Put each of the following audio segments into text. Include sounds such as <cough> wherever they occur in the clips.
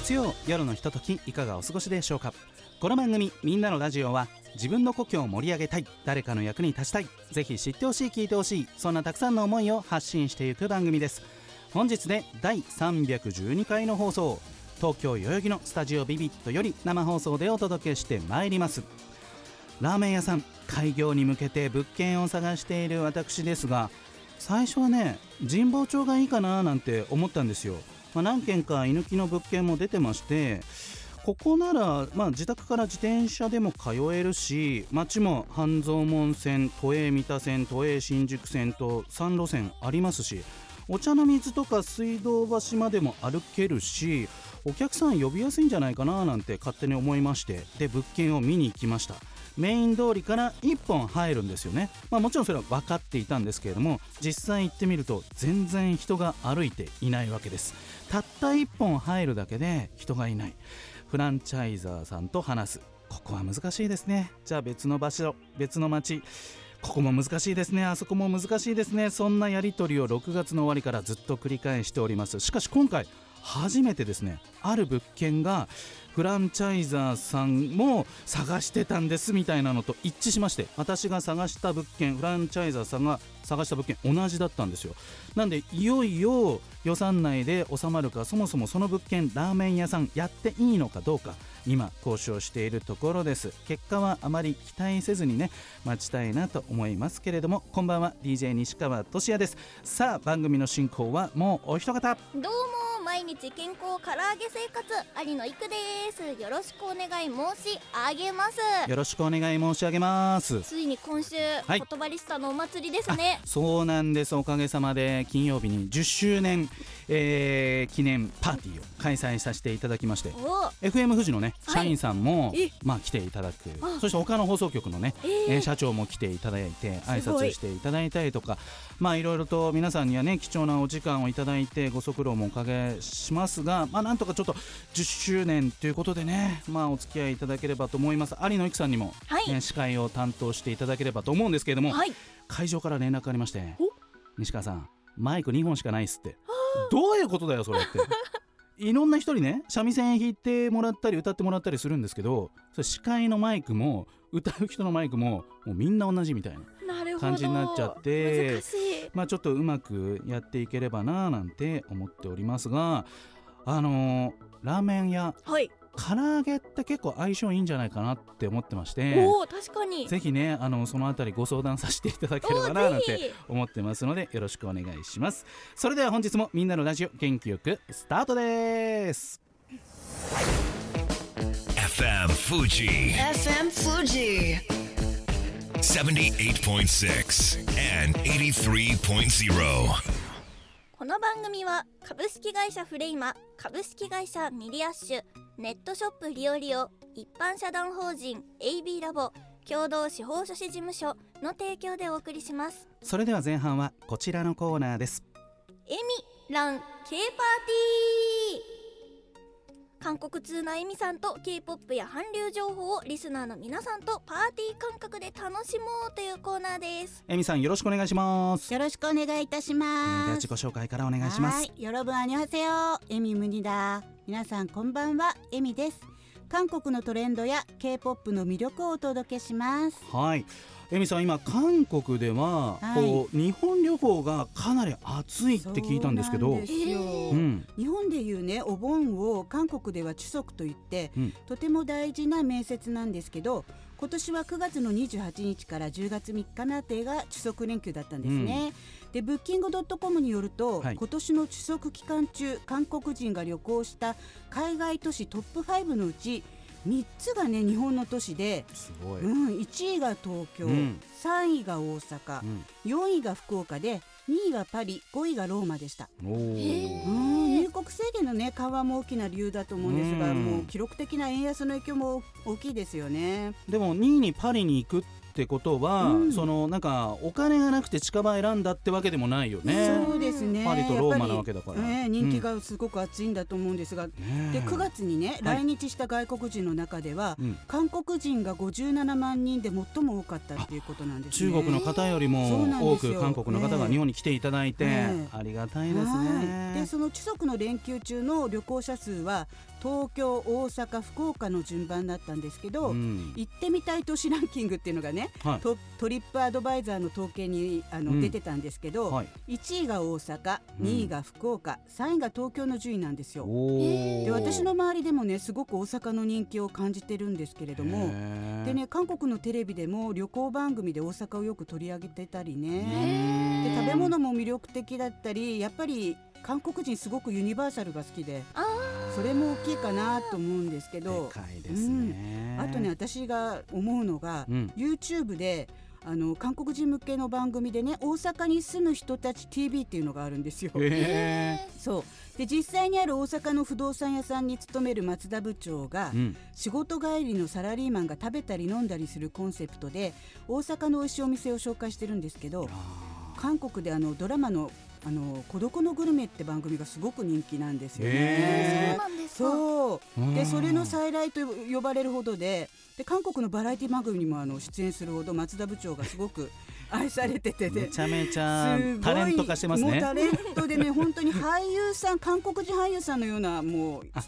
月曜夜のひとときいかがお過ごしでしょうか？この番組「みんなのラジオは」自分の故郷を盛り上げたい誰かの役に立ちたいぜひ知ってほしい聞いてほしいそんなたくさんの思いを発信していく番組です。本日で第312回の放送東京代々木のスタジオビビットより生放送でお届けしてまいります。ラーメン屋さん開業に向けて物件を探している私ですが最初はね神保町がいいかななんて思ったんですよ。まあ、何件か居抜きの物件も出てましてここなら、まあ、自宅から自転車でも通えるし街も半蔵門線都営三田線都営新宿線と3路線ありますしお茶の水とか水道橋までも歩けるしお客さん呼びやすいんじゃないかななんて勝手に思いましてで物件を見に行きました。メイン通りから1本入るんですよね、まあ、もちろんそれは分かっていたんですけれども実際行ってみると全然人が歩いていないわけです。たった1本入るだけで人がいない。フランチャイザーさんと話す。ここは難しいですね。じゃあ別の場所別の街。ここも難しいですね。あそこも難しいですね。そんなやり取りを6月の終わりからずっと繰り返しております。しかし今回初めてですね。ある物件がフランチャイザーさんも探してたんですみたいなのと一致しまして私が探した物件フランチャイザーさんが探した物件同じだったんですよ。なんでいよいよ予算内で収まるかそもそもその物件ラーメン屋さんやっていいのかどうか今交渉しているところです。結果はあまり期待せずにね待ちたいなと思いますけれどもこんばんは DJ 西川俊也です。さあ番組の進行はもうお一方。どうも毎日健康唐揚げ生活有野育です。よろしくお願い申し上げます。よろしくお願い申し上げます。ついに今週、はい。言葉リスタのお祭りですねそうなんです。おかげさまで金曜日に10周年、えー記念パーティーを開催させていただきましてお。FM 富士のねはい。社員さんも、え。まあ来ていただく。あ。そして他の放送局のね、えー。えー社長も来ていただいて挨拶していただいたりとかまあいろいろと皆さんにはね貴重なお時間をいただいてご足労もおかけしますがまあなんとかちょっと10周年ということでねまあお付き合いいただければと思います。有野育さんにも、はい。ね司会を担当していただければと思うんですけれども、はい会場から連絡ありましてお？西川さんマイク2本しかないっすって。どういうことだよそれって。<laughs> いろんな人にね三味線弾いてもらったり歌ってもらったりするんですけどそれ司会のマイクも歌う人のマイクももうみんな同じみたいな感じになっちゃってまあちょっとうまくやっていければななんて思っておりますがあのーラーメン屋はい、唐揚げって結構相性いいんじゃないかなって思ってましておお確かに。ぜひねあのそのあたりご相談させていただければなおなんて思ってますのでよろしくお願いします。それでは本日もみんなのラジオ元気よくスタートです。FM Fuji FM Fuji. 78.6 and 83.0. この番組は株式会社フレイマ株式会社ミリアッシュネットショップリオリオ一般社団法人 AB ラボ共同司法書士事務所の提供でお送りします。それでは前半はこちらのコーナーです。エミラン K パーティー韓国通なエミさんと K-POP や韓流情報をリスナーの皆さんとパーティー感覚で楽しもうというコーナーですエミさんよろしくお願いしますよろしくお願いいたします。自己紹介からお願いしますはい、よろぶんあにはせよ。エミムニだ。皆さんこんばんは、エミです。韓国のトレンドや K-POP の魅力をお届けします。はいエミさん今韓国では、はい。こう日本旅行がかなり熱いって聞いたんですけど。そうなんですよ。うん。日本でいうねお盆を韓国ではチュソクと言って、うん。とても大事な名節なんですけど今年は9月の28日から10月3日までがチュソク連休だったんですね、でブッキングドットコムによると、はい。今年のチュソク期間中韓国人が旅行した海外都市トップ5のうち3つがね日本の都市で、うん、1位が東京、うん。3位が大阪、うん。4位が福岡で2位がパリ5位がローマでした。おー。うん、2国制限のね緩和も大きな理由だと思うんですが、うん。もう記録的な円安の影響も大きいですよね。でも2位にパリに行くってことは、うん。そのなんかお金がなくて近場選んだってわけでもないよね。そうですね。パリとローマなわけだから。ね人気がすごく熱いんだと思うんですが、ねえ。で9月にね、はい。来日した外国人の中では、うん。韓国人が57万人で最も多かったっていうことなんですね。中国の方よりも多く韓国の方が日本に来ていただいて、ねありがたいですはい。ね。でその中足の連休中の旅行者数は東京、大阪、福岡の順番だったんですけど、うん。行ってみたい都市ランキングっていうのがね、はい。トトリップアドバイザーの統計にあの、うん。出てたんですけど、はい、1位が大阪、うん。2位が福岡、3位が東京の順位なんですよ。で私の周りでもねすごく大阪の人気を感じてるんですけれどもでね韓国のテレビでも旅行番組で大阪をよく取り上げてたりうねんで食べ物も魅力的だったりやっぱり韓国人すごくユニバーサルが好きで。あそれも大きいかなと思うんですけでどかいですね。あとね私が思うのが、うん。YouTube であの韓国人向けの番組でね大阪に住む人たち TV っていうのがあるんですよ。へそう。で実際にある大阪の不動産屋さんに勤める松田部長が、ーうん。仕事帰りのサラリーマンが食べたり飲んだりするコンセプトで大阪の美味しいお店を紹介してるんですけどあ韓国であのドラマの「あの孤独のグルメ」って番組がすごく人気なんですよそうね。なんですか。そう。ーでそれの再来と呼ばれるほどでで韓国のバラエティ番組にもあの出演するほど松田部長がすごく愛されててでめちゃめちゃタレント化してますねもうタ。レントでね本当に俳優さん韓国人俳優さんのようなもうあ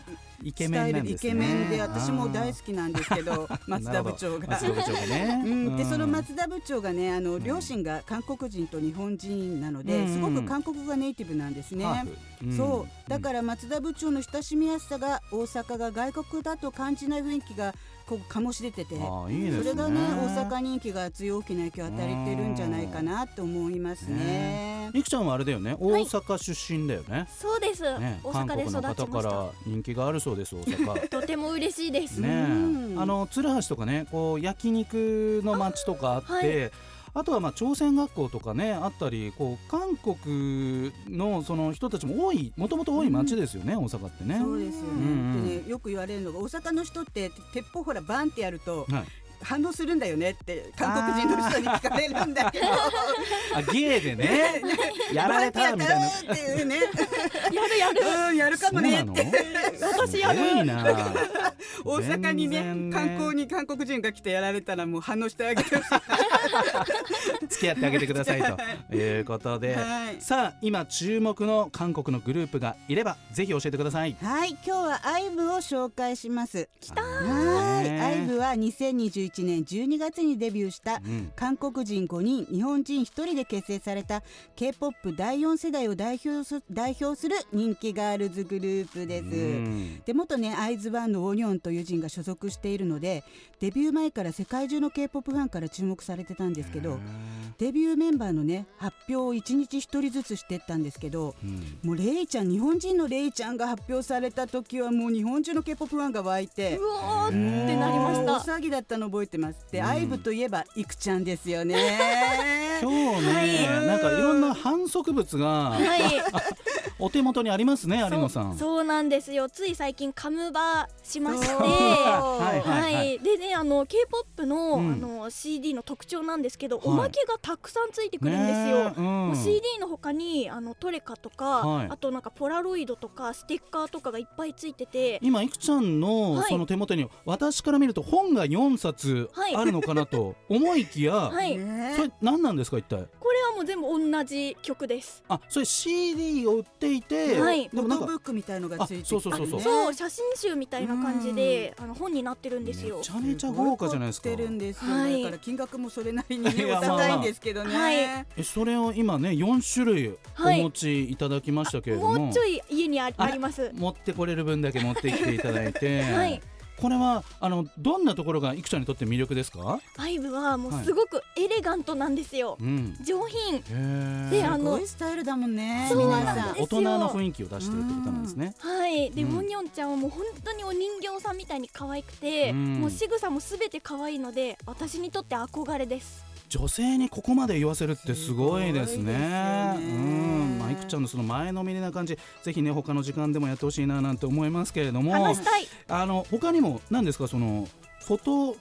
イケスタイルメンなんですね。イケメンで私も大好きなんですけど <laughs> 松田部長が松。田部長がね。うん、でうんその松田部長がねあの両親が韓国人と日本人なので、うんすごく韓国語がネイティブなんですね。ハーフんそうだから松田部長の親しみやすさが大阪が外国だと感じない雰囲気がこう醸し出ててね。それがね大阪人気が強い大きな影響を与えてるんじゃないかなと思いますね。いくちゃんはあれだよね。大阪出身だよね。そうです、ね、大韓阪で育国の方ちましたから人気があるそうです大阪。<laughs> とても嬉しいです、ねうんあの鶴橋とかねこう焼肉の街とかあってあ,、はいとはまあ朝鮮学校とかねあったりこう韓国のその人たちも多いもともと多い街ですよね、大阪ってね。そうですよね,、うんでねよく言われるのが大阪の人って鉄砲ほらバンってやるとはい、反応するんだよねって韓国人の人に聞かれるんだけど。あゲーでね。<laughs> やられたみたいな。ってやったっていうね。<laughs> やるやる。うんやるかもねそうなの？私やる。大阪にねね観光に韓国人が来てやられたらもう反応してあげてほしい付き合ってあげてくださいと。<laughs> いうことで、はい。さあ今注目の韓国のグループがいればぜひ教えてください。はい今日はアイブを紹介します。きたはいねアイブは2021年12月にデビューしたうん。韓国人5人日本人1人で結成された K-POP 第4世代を代表す代表する人気ガールズグループです。うん。で元ねアイズワンのオニョンという人が所属しているのでデビュー前から世界中の K-POP ファンから注目されてたんですけどデビューメンバーのね発表を1日1人ずつしてったんですけどうんもうレイちゃん日本人のレイちゃんが発表された時はもう日本中の K-POP ファンが湧いてう。わーってなりました大騒ぎだったの覚えてます。で、うんアイブといえばいくちゃんですよね。<laughs> 今日ね、はいなんかいろんな反則物がはい <laughs> お手元にありますね有野さん。そうそうなんですよ。つい最近カムバしまして。<laughs> はいはいはい、はい。でねあの K-POP の,、うん。あの CD の特徴なんですけど、はい。おまけがたくさんついてくるんですよ。ねえうん。もう CD の他にあのトレカとか、はい。あとなんかポラロイドとかステッカーとかがいっぱいついてて。今いくちゃんのはい。その手元に、私から見ると本が4冊はいあるのかなと思いきや、はい、ねそれ何なんですか一体？こもう全部同じ曲です。あそれ CD を売っていて、はい。でもなんかブックみたいのがついてきて。あそうそうそうそう。ねそう写真集みたいな感じであの本になってるんですよ。めち。ゃめちゃ豪華じゃないですか。るんですよ、はい。だから金額もそれなりにねお高いんですけどね、はい。えそれを今ね4種類おはい。持ちいただきましたけれども、もうちょい家にあああります。持ってこれる分だけ持ってきていただいて、はいこれはあのどんなところがいくちゃんにとって魅力ですか、アイブはもうすごくエレガントなんですよ。うん、上品。であのすごいスタイルだもんね。そうなんです。よ大人の雰囲気を出してるってことなんですね。はい、で、うん。モニョンちゃんはもう本当にお人形さんみたいに可愛くて、うん。もう仕草もすべて可愛いので、私にとって憧れです。女性にここまで言わせるってすごいですね。すすよね。うん。まあいくちゃんのその前のめりな感じ。ぜひね他の時間でもやってほしいななんて思いますけれども。話したい。あの他にも何ですか？そのフォト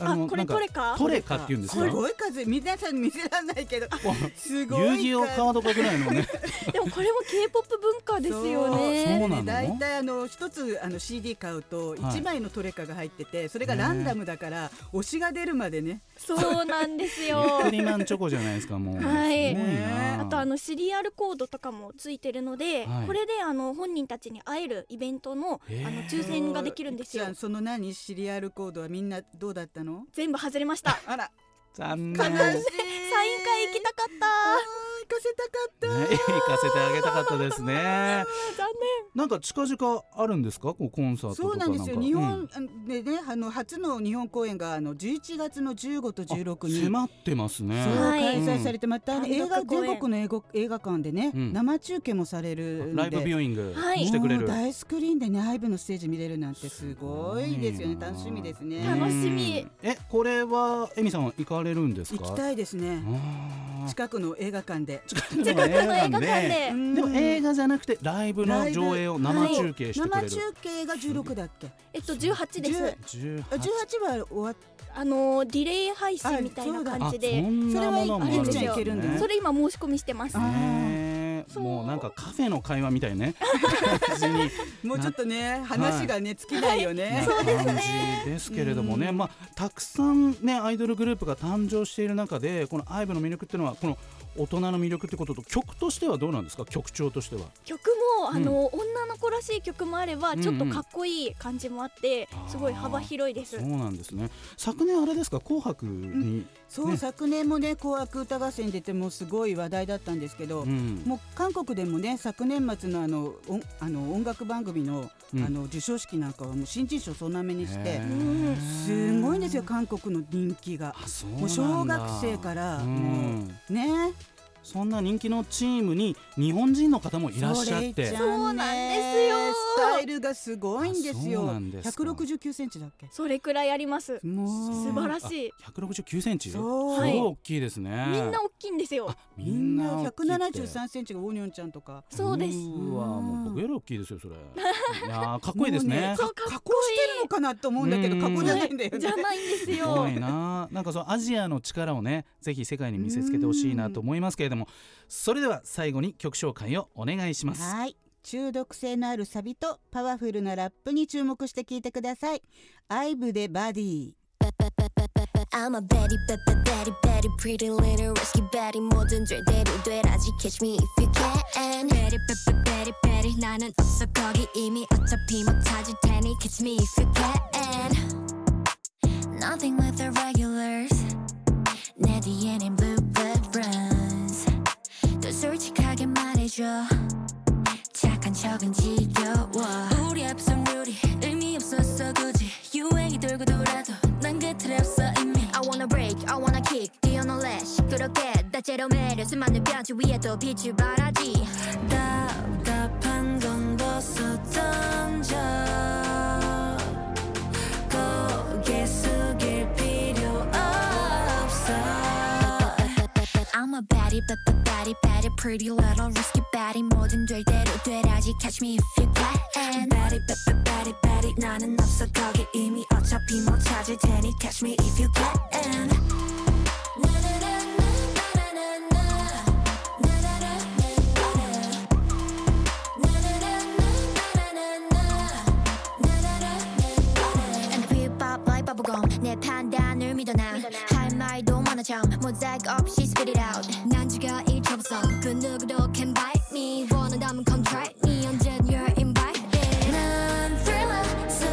あこれのなんかトレカ？トレカっていうんですかすごい数。皆さんに見せられないけど。<laughs> すごい数。遊戯王カードかぐらいのね。<laughs> でもこれも K-POP 文化ですよそうねなの大体あの一つあの CD 買うとはい。一枚のトレカが入っててそれがランダムだから推しが出るまでね。そうなんですビよリマンチョコじゃないですかもう、はい。すごいな。あとあのシリアルコードとかもついてるので、はい。これであの本人たちに会えるイベントのあの抽選ができるんですよ。じゃあその何？シリアルコードはみんなどうだったの？全部外れました。あら。残念。サイン会行きたかっあー行かせたかったね、行かせてあげたかったですね。た残なんか近々あるんですか、こうコンサートとかそうなんですよ。か日本うんでねあの初の日本公演があの11月の15と16あに。迫ってますね。開催されてまたあの単映画全国の映画映画館でね、うん。生中継もされるライブビューイングはい。してくれる。もう大スクリーンでねハイブのステージ見れるなんてすごいですよね。楽しみですね。楽しみ。うん。え、これはエミさん行かれるんですか？行きたいですね。近くの映画館で。近く近くの映画館で。うん。でも映画じゃなくてライブの上映を生中継してくれる。生中継が16だっけ？えっと18です。十あ18は終わっあのディレイ配信みたいな感じあでそんなものもあるんですね。それはいけるんだそれ今申し込みしてます。もうなんかカフェの会話みたいね。<laughs> もうちょっとね話がね尽きないよね。な感じですけれどもね、うん。まあ、たくさん、ね、アイドルグループが誕生している中でこの IVE の魅力っていうのはこの大人の魅力ってことと曲としてはどうなんですか？曲調としては。曲もあの、女の子らしい曲もあればうんうん。ちょっとかっこいい感じもあって、あー。すごい幅広いです。そうなんですね。昨年あれですか？紅白に、そう、ね。昨年もね紅白歌合戦に出てもすごい話題だったんですけど、うん。もう韓国でもね昨年末のあの音あの音楽番組の,、うん。あの授賞式なんかはもう新人賞総なめにしてすごいんですよ韓国の人気が。もう小学生からうん。もうねそんな人気のチームに日本人の方もいらっしゃって。そうなんですよ。スタイルがすごいんですあそうよなんですか。169センチだっけ？それくらいあります。もう素晴らしい。169センチ？すそう。ごい大きいですね、みんな大きいんですよ。あみんな大きくて。173センチがオニョンちゃんとか。そうです。うわもう僕より大きいですよそれ。いやーかっこいいですね。もうそうかっこいい加工してるのかなと思うんだけどうん。加工じゃないんだよね。じゃないんですすよごいな。なんかそのアジアの力をねぜひ世界に見せつけてほしいなと思いますけれどもそれでは最後に曲紹介をお願いしますはい中毒性のあるサビとパワフルなラップに注目して聞いてくださいアイブでバディ I'm a Betty, Betty, Betty, Betty, pretty little risky Betty 모든 절대로 되라지 catch me if you can Betty, Betty, Betty, Betty 나는 없어 거기 이미 어차피 못 찾을 테니 catch me if you can Nothing with the regulars 내 뒤에는 bluebird 말해줘. 착한 척은 지겨워. 우리 앞선 룰이 의미 없었어 굳이. 유행이 돌고 돌아도 난그 틀에 없어 이미. I wanna break, I wanna kick. 뛰어놀래 시끄럽게. 다채로 매려 수많은 뼈지 위에도 빛을 발하지. 답답한 건 벗어 던져 I'm a baddie, but the baddie, baddie, pretty little risky baddie. 뭐든 될 대로 되라지. Catch me if you can. Baddie, but the baddie, baddie. 나는 없어 거기 이미 어차피 못 찾을 테니. Catch me if you can. 참 모자이크 없이 spit it out 난 지가 잊혀봤어 그 누구도 can bite me 원한다면 come try me 언젠 you're invited 난 thriller so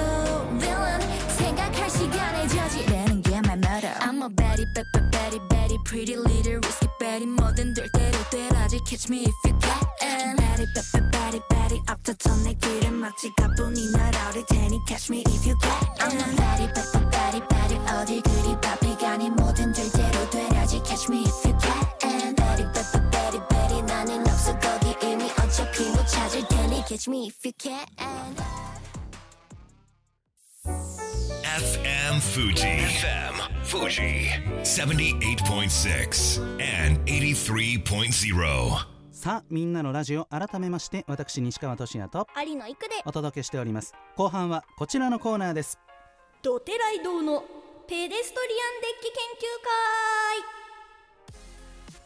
villain 생각할 시간에 저지르는 게말 murder I'm a baddie bad bad baddie baddie pretty little risky baddie 뭐든 될 대로 되라지 catch me if you can baddie bad bad baddie baddie 앞서서 내 길을 막지 가뿐히 날아오를 테니 catch me me if you can. FM Fuji. FM Fuji. 78.6 and 83.0. さあみんなのラジオ改めまして私西川俊也と有野育で。お届けしております。後半はこちらのコーナーです。ドテライ堂のペデストリアンデッキ研究会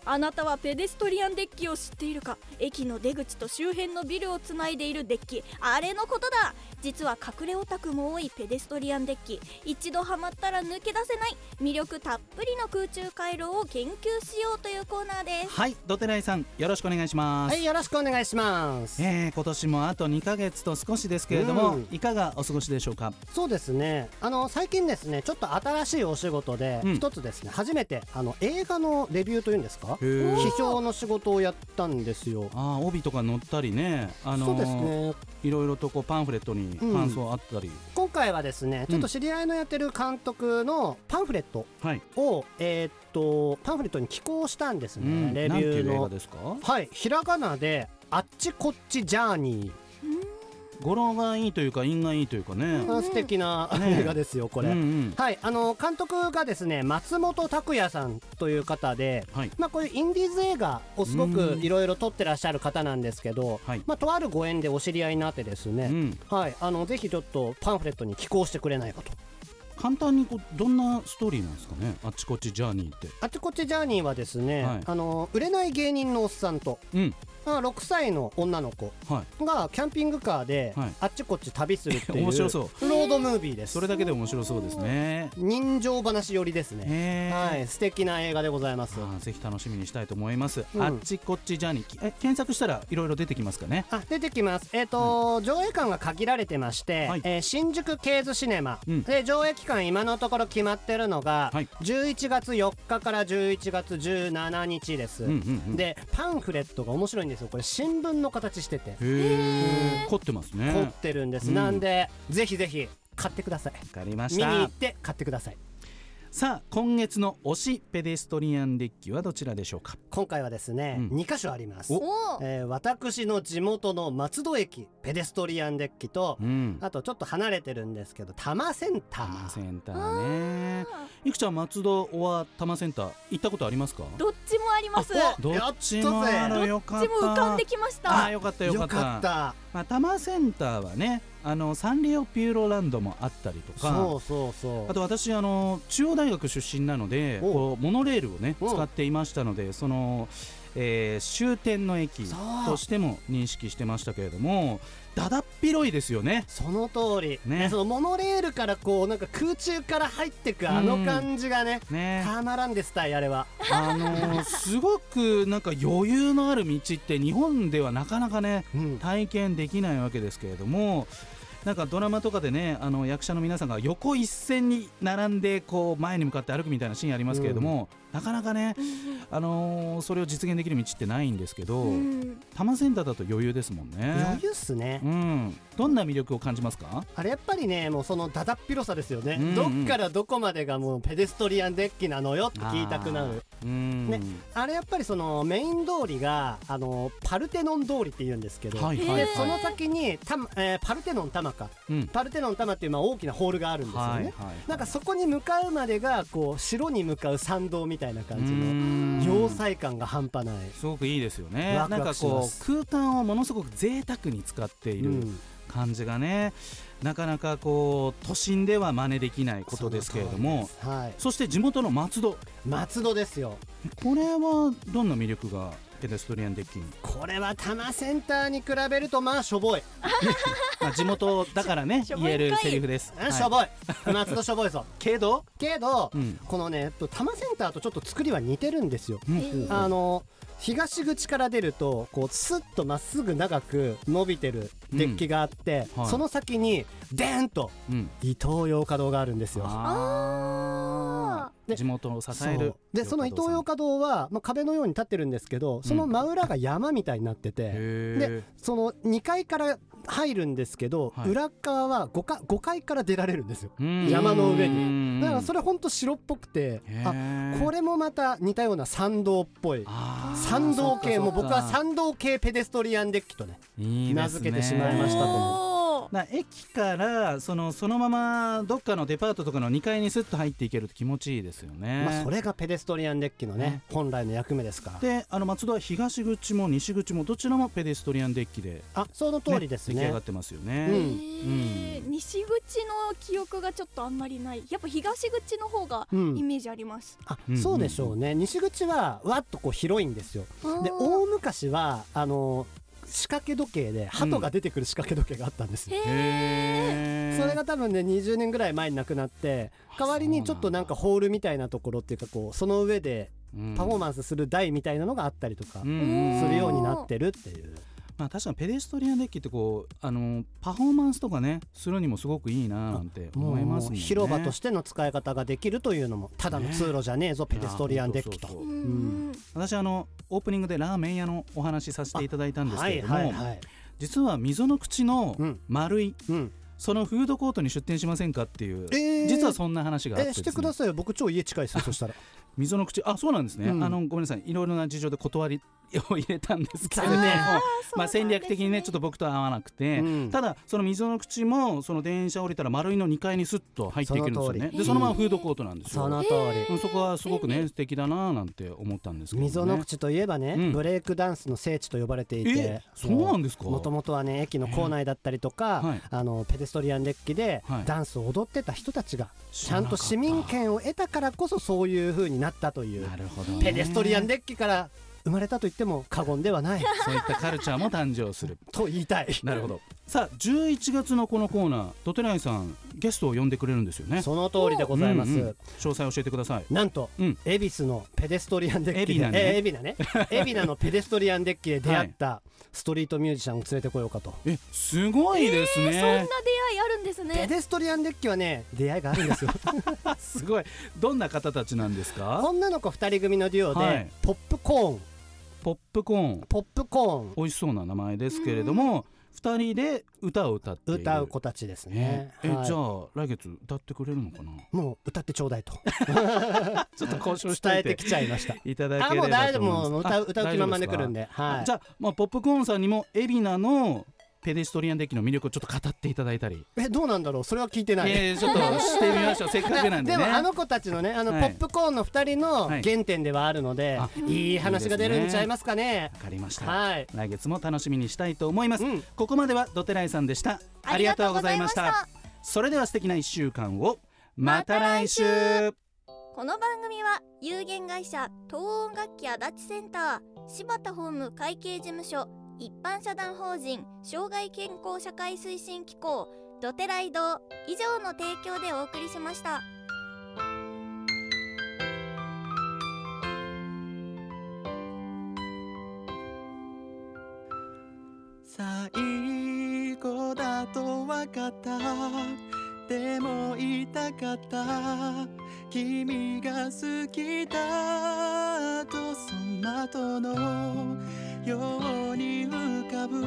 あなたはペデストリアンデッキを知っているか？駅の出口と周辺のビルをつないでいるデッキ。あれのことだ。実は隠れオタクも多いペデストリアンデッキ。一度ハマったら抜け出せない魅力たっぷりの空中回廊を研究しようというコーナーです。はいドテライさんよろしくお願いします、はい、よろしくお願いします。えー、今年もあと2ヶ月と少しですけれども、うん。いかがお過ごしでしょうか？そうですね。あの最近ですね、ちょっと新しいお仕事でうん。一つですね、初めてあの映画のレビューというんですか、へー批評の仕事をやったんですよ。あー帯とか載ったりね、あのーそうですね。いろいろとこうパンフレットに感想あったり、今回はですね、ちょっと知り合いのやってる監督のパンフレットはい、を、えーっとパンフレットに寄稿したんですね。うん、レビューの。ですか？はい、ひらがなであっちこっちジャーニー。語呂がいいというか韻がいいというかね、あ素敵なね。映画ですよこれ。うんうん。はい、あの監督がですね松本拓也さんという方で、はい。まあ、こういうインディーズ映画をすごくいろいろ撮ってらっしゃる方なんですけど、はい。まあ、とあるご縁でお知り合いになってですね、うん、はい、あのぜひちょっとパンフレットに寄稿してくれないかと。簡単にこうどんなストーリーなんですかね？あっちこっちジャーニーって。あっちこっちジャーニーはですね、はい。あの売れない芸人のおっさんと、うん。まあ、6歳の女の子はい。がキャンピングカーではい。あっちこっち旅するっていう <laughs> 面白そう。ロードムービーです。それだけで面白そうですね。人情話寄りですね。はい。素敵な映画でございます。ぜひ楽しみにしたいと思います、うん。あっちこっちジャーニー。きえ検索したらいろいろ出てきますかね？あ出てきます、えーと上映館が限られてまして、はい。えー新宿ケーズシネマ、うん。で上映期間今のところ決まってるのが、はい。11月4日から11月17日です、うんうんうん。でパンフレットが面白いんですよ。これ新聞の形してて。凝ってますね。凝ってるんです、うん。なんでぜひぜひ買ってください。わかりまし見に行たって買ってくださいさあ今月の推しペデストリアンデッキはどちらでしょうか？今回はですね、うん。2箇所あります。えー私の地元の松戸駅ペデストリアンデッキと、うん。あとちょっと離れてるんですけど多摩センタ多摩ーセンターね。いくちゃん松戸は多摩センター行ったことありますか？どっちもあります。あどっちもある。よかった。どっちも浮かんできましあたーよかったよかよった。かったまあ、多摩センターはねあのサンリオピューロランドもあったりとかそうそうそう。あと私あの中央大学出身なのでおこうモノレールをねお使っていましたのでその、えー終点の駅としても認識してましたけれどもだだっ広いですよね。その通り。ね。ねそのモノレールからこうなんか空中から入ってくあの感じがねね。たまらんですたいあれは。あのーすごくなんか余裕のある道って日本ではなかなかねうん。体験できないわけですけれどもなんかドラマとかでねあの役者の皆さんが横一線に並んでこう前に向かって歩くみたいなシーンありますけれども、なかなかね、あのーそれを実現できる道ってないんですけど、うん。多摩センターだと余裕ですもんね。余裕っすね。うん、どんな魅力を感じますか？あれやっぱりねもうそのだだっ広さですよね、うんうん。どっからどこまでがもうペデストリアンデッキなのよって聞いたくなる。あー。うん、ねあれやっぱりそのメイン通りがあのパルテノン通りって言うんですけど、はいはいではい。その先にた、えーパルテノン玉か。うん。パルテノン玉っていうまあ大きなホールがあるんですよね、はいはい。なんかそこに向かうまでがこう城に向かう参道みたいな感じうのん。要塞感が半端ない、すごくいいですよね。なんかこう空間をものすごく贅沢に使っているうん。感じがね、なかなかこう都心では真似できないことですけれどもそはい。そして地元の松戸。松戸ですよ。これはどんな魅力が？ペデストリアンデッキに、これは多摩センターに比べるとまあしょぼい、<laughs> まあ、地元だからねしょぼいんかい。言えるセリフです、はいあしょぼい。松戸しょぼいぞ。<laughs> けど、けど、うん。このねえっと多摩センターとちょっと作りは似てるんですよ。うん。ー。あの東口から出るとこうスッとまっすぐ長く伸びてるデッキがあって、うん。はい。その先にデーンとうん、伊東洋華堂があるんですよ。あでー地元を支えるでその伊東洋華堂は、まあ、壁のように立ってるんですけどその真裏が山みたいになってて、へでその2階から入るんですけど、はい。裏側は 5, か5階から出られるんですよ。ー山の上うん。にだからそれほんと白っぽくてあこれれもまた似たような参道っぽい。参道系もう僕は参道系ペデストリアンデッキとね。名付けてしまいましたと思うおだから駅からそのそのままどっかのデパートとかの2階にスッと入っていけると気持ちいいですよね。まあそれがペデストリアンデッキのねね。本来の役目ですか。らであの松戸は東口も西口もどちらもペデストリアンデッキで、あその通りですね。出来上がってますよね。うん。へー西口の記憶がちょっとあんまりない。やっぱ東口の方がうん。イメージあります、あうんそうでしょうね。西口はわっとこう広いんですよ。で大昔はあの仕掛け時計で鳩が出てくる仕掛け時計があったんです。よ、へー。それが多分ね20年ぐらい前になくなって代わりにちょっとなんかホールみたいなところっていうかこうその上でパフォーマンスする台みたいなのがあったりとかうんうん。するようになってるっていうまあ、確かにペデストリアンデッキってこうあのパフォーマンスとかねするにもすごくいいななんて思いますね。広場としての使い方ができるというのもただの通路じゃねえぞペデストリアンデッキと。私あのオープニングでラーメン屋のお話しさせていただいたんですけれども、はいはいはい。実は溝の口のうん丸い、うん。そのフードコートに出店しませんかっていう、えー。実はそんな話があってね。えしてくださいよ。僕超家近いですよそしたら <laughs> 溝の口。あそうなんですね、うん。あのごめんなさい。いろいろな事情で断りを入れたんですけれども残念。<laughs> まあ戦略的にねちょっと僕と合わなくて、うん。ただその溝の口もその電車降りたら丸いの2階にスッと入っていけるんですよね。その通り。でそのままフードコートなんですよ。その通り。うんそこはすごくね素敵だななんて思ったんですけど、ね、溝の口といえばね、うん。ブレイクダンスの聖地と呼ばれていてえそうなんですか？もともとはね駅の構内だったりとか、はい。あのペデストリアンデッキではい。ダンスを踊ってた人たちがちゃんと市民権を得たからこそそういう風になったという。なるほど、ね、ペデストリアンデッキから生まれたと言っても過言ではない。そういったカルチャーも誕生する。と言いたい。なるほど。さあ11月のこのコーナードテナイさんゲストを呼んでくれるんですよね。その通りでございます、うんうん詳細教えてください。なんと、うん。恵比寿のペデストリアンデッキで。海老名ね。えー海老名ね。海老名のペデストリアンデッキで出会ったストリートミュージシャンを連れてこようかと、えすごいですね、そんな出会いあるんですペねデストリアンデッキはね出会いがあるんですよ。<laughs> すごい。どんな方たちなんですか？女の子2人組のデュオで、はい。ポップコーンポップコーン。ポップコーン。美味しそうな名前ですけれども二人で歌を歌っている。歌う子たちですね。ね、えはい。じゃあ来月歌ってくれるのかな？もう歌ってちょうだいと。<laughs> ちょっと交渉して伝えいててきちゃいました。いただあければもう大丈夫。と思いますもう歌う歌う気満々で来るんで。ではい。じゃあ、まあ、ポップコーンさんにも海老名のペデストリアンデッキの魅力をちょっと語っていただいたり、えどうなんだろう？それは聞いてない。えー、ちょっとしてみましょう。せっかくなんでね。でもあの子たちのねあのポはい。ップコーンの2人のはい原点ではあるので、あい。い話が出るんちゃいますかね。わかりました、はい。来月も楽しみにしたいと思います、うん。ここまではドテライさんでした。ありがとうございました。それでは素敵な一週間を。また来週。この番組は有限会社東音楽器足立センター柴田ホーム会計事務所一般社団法人障害健康社会推進機構ドテライド以上の提供でお送りしました。最後だと分かったでも言いたかった君が好きだとその後のように浮かぶ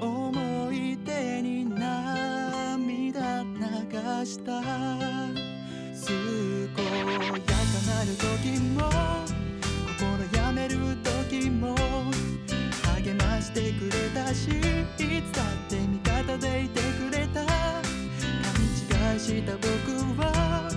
思い出に涙流した健やかなる時も心やめる時も励ましてくれたしいつだって味方でいてくれた。勘違いした僕は